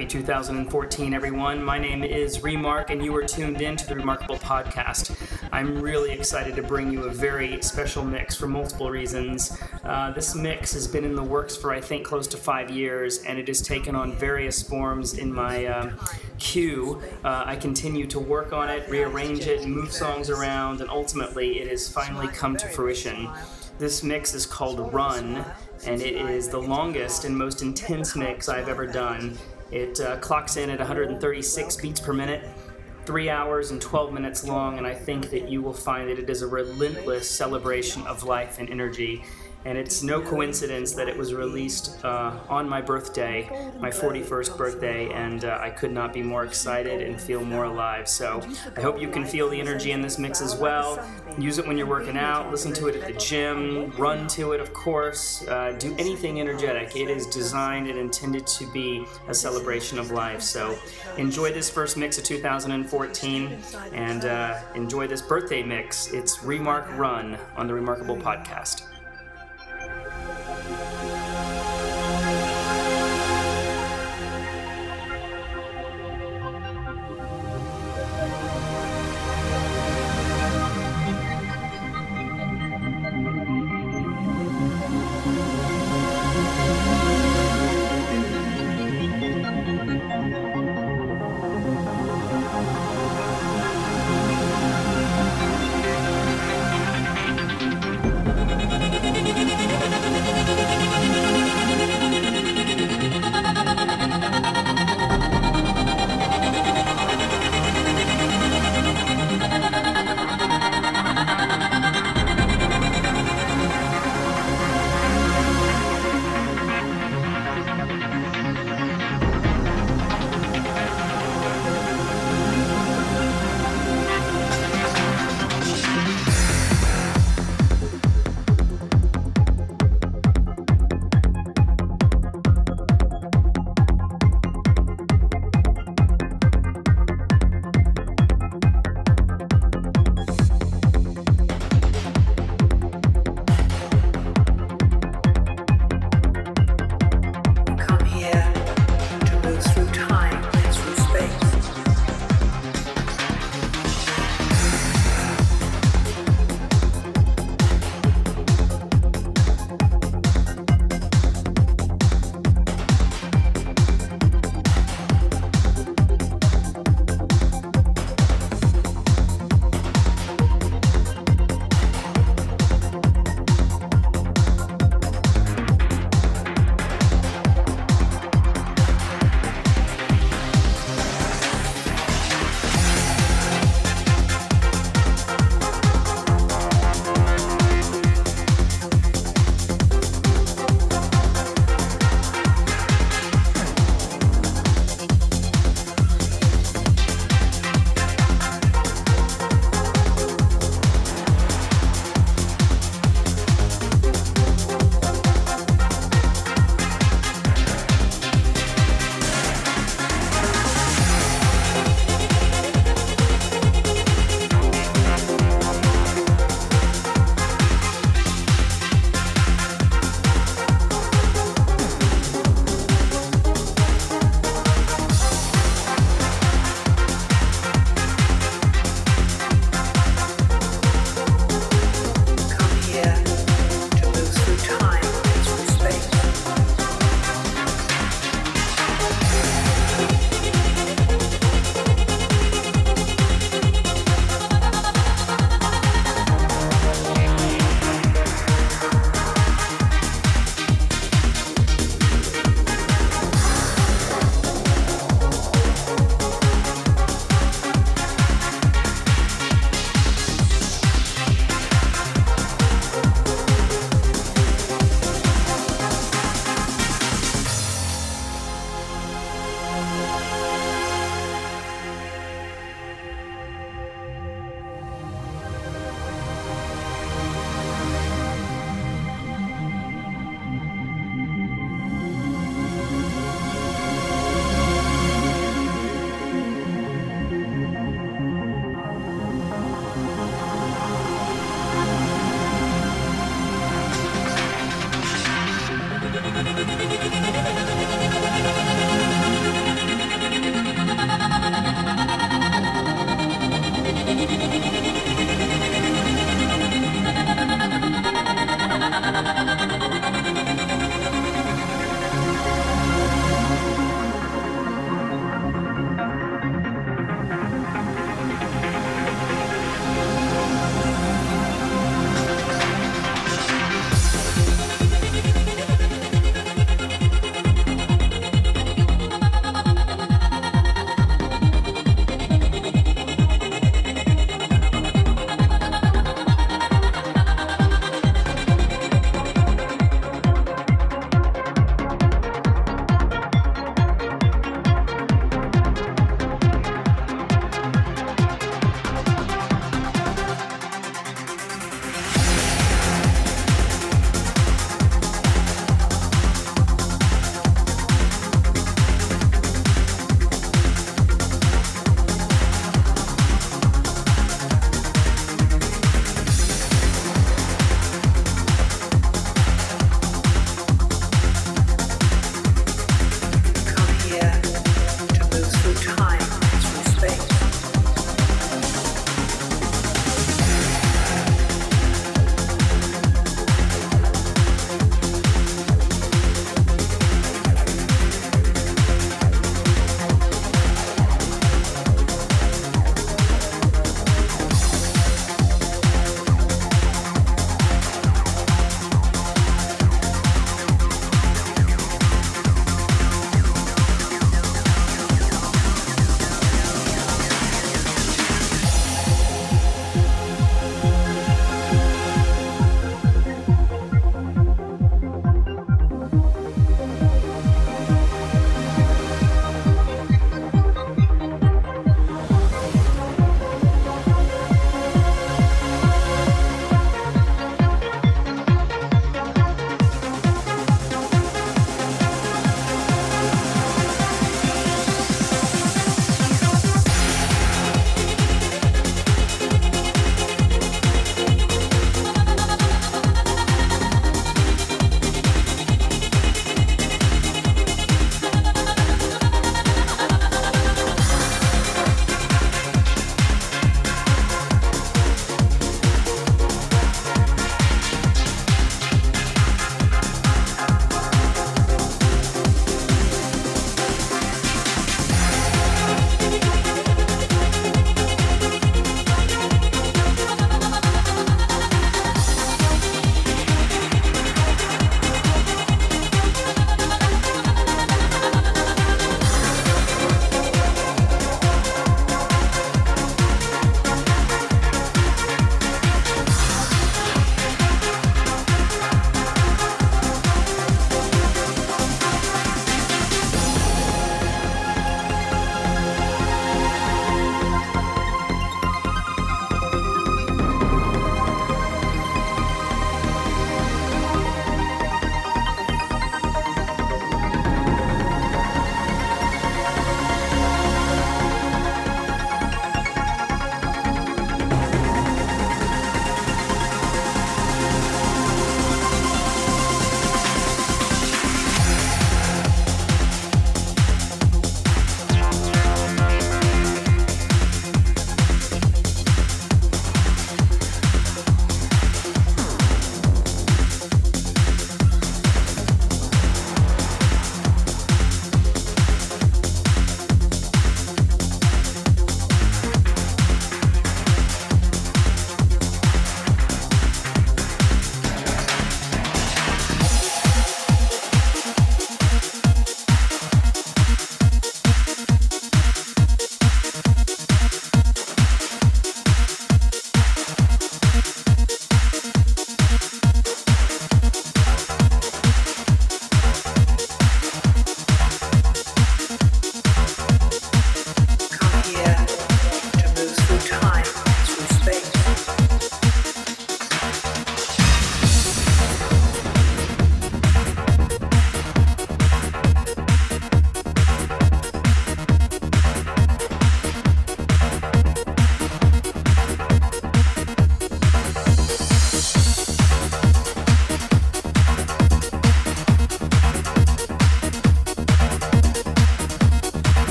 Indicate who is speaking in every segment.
Speaker 1: Happy 2014, everyone. My name is Remark, and you are tuned in to the Remarkable Podcast. I'm really excited to bring you a very special mix for multiple reasons. Uh, this mix has been in the works for, I think, close to five years, and it has taken on various forms in my um, queue. Uh, I continue to work on it, rearrange it, move songs around, and ultimately it has finally come to fruition. This mix is called Run, and it is the longest and most intense mix I've ever done. It uh, clocks in at 136 beats per minute, three hours and 12 minutes long, and I think that you will find that it is a relentless celebration of life and energy. And it's no coincidence that it was released uh, on my birthday, my 41st birthday, and uh, I could not be more excited and feel more alive. So I hope you can feel the energy in this mix as well. Use it when you're working out, listen to it at the gym, run to it, of course. Uh, do anything energetic. It is designed and intended to be a celebration of life. So enjoy this first mix of 2014 and uh, enjoy this birthday mix. It's Remark Run on the Remarkable Podcast
Speaker 2: thank you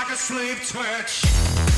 Speaker 2: like a sleep twitch.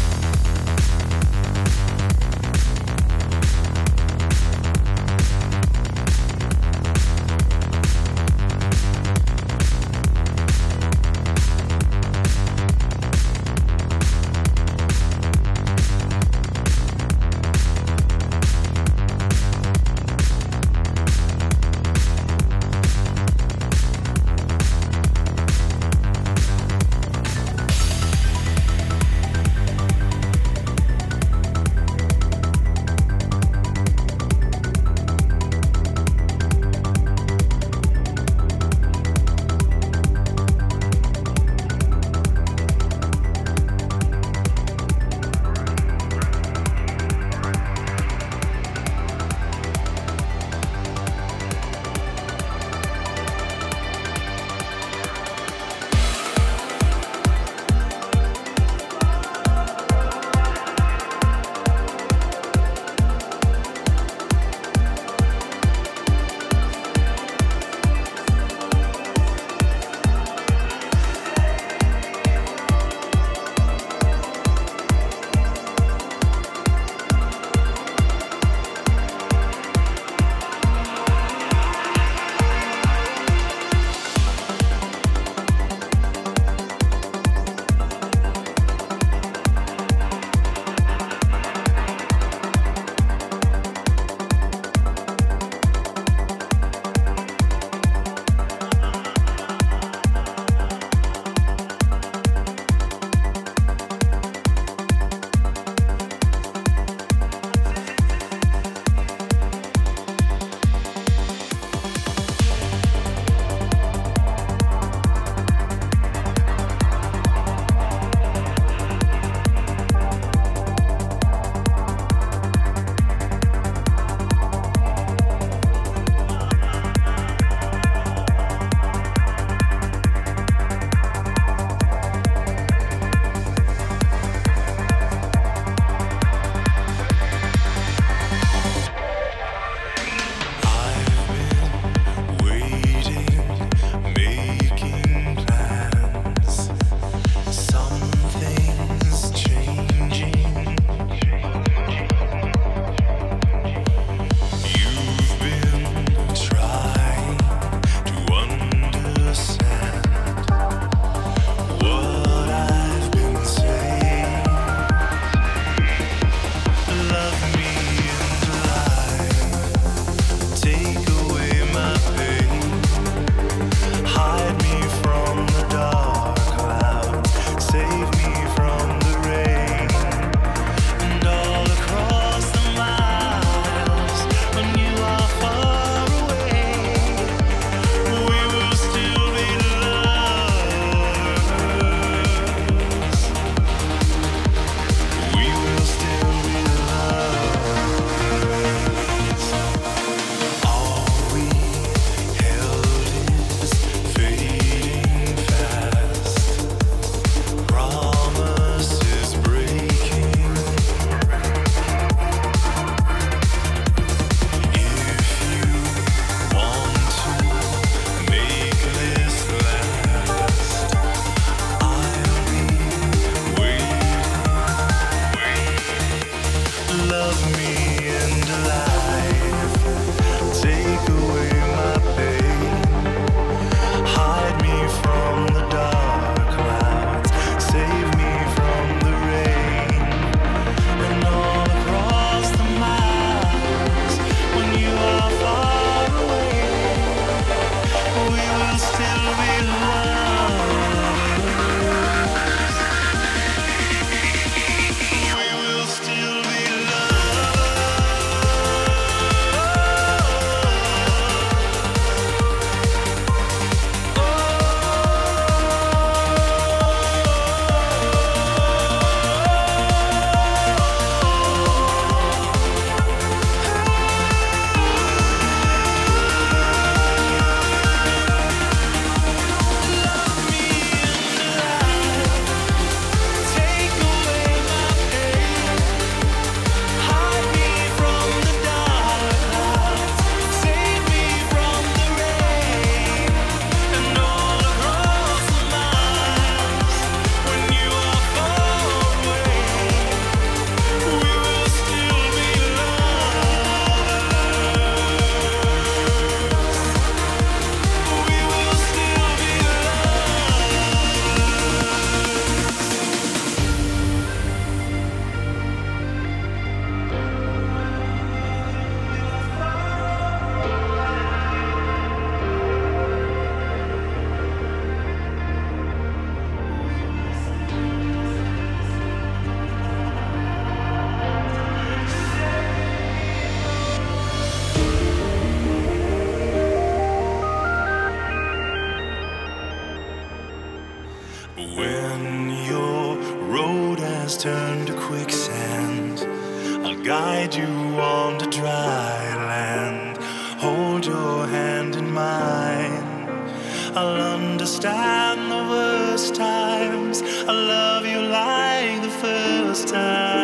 Speaker 2: First time.